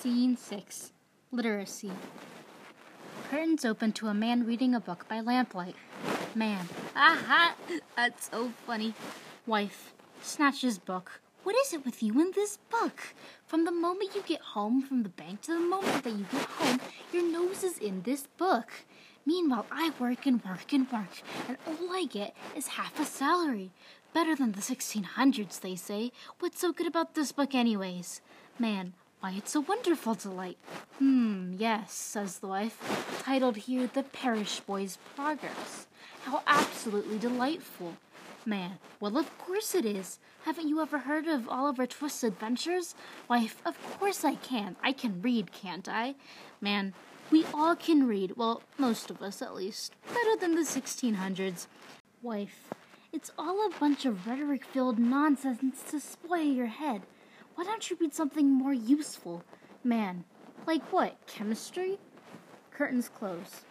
Scene 6 Literacy. Curtains open to a man reading a book by lamplight. Man. Aha! That's so funny. Wife. Snatches book. What is it with you and this book? From the moment you get home from the bank to the moment that you get home, your nose is in this book. Meanwhile, I work and work and work, and all I get is half a salary. Better than the 1600s, they say. What's so good about this book, anyways? Man, why, it's a wonderful delight. Hmm, yes, says the wife, titled here The Parish Boy's Progress. How absolutely delightful. Man, well, of course it is. Haven't you ever heard of Oliver Twist's adventures? Wife, of course I can. I can read, can't I? Man, we all can read. Well, most of us at least. Better than the 1600s. Wife, it's all a bunch of rhetoric filled nonsense to spoil your head. Why don't you read something more useful? Man, like what? Chemistry? Curtains close.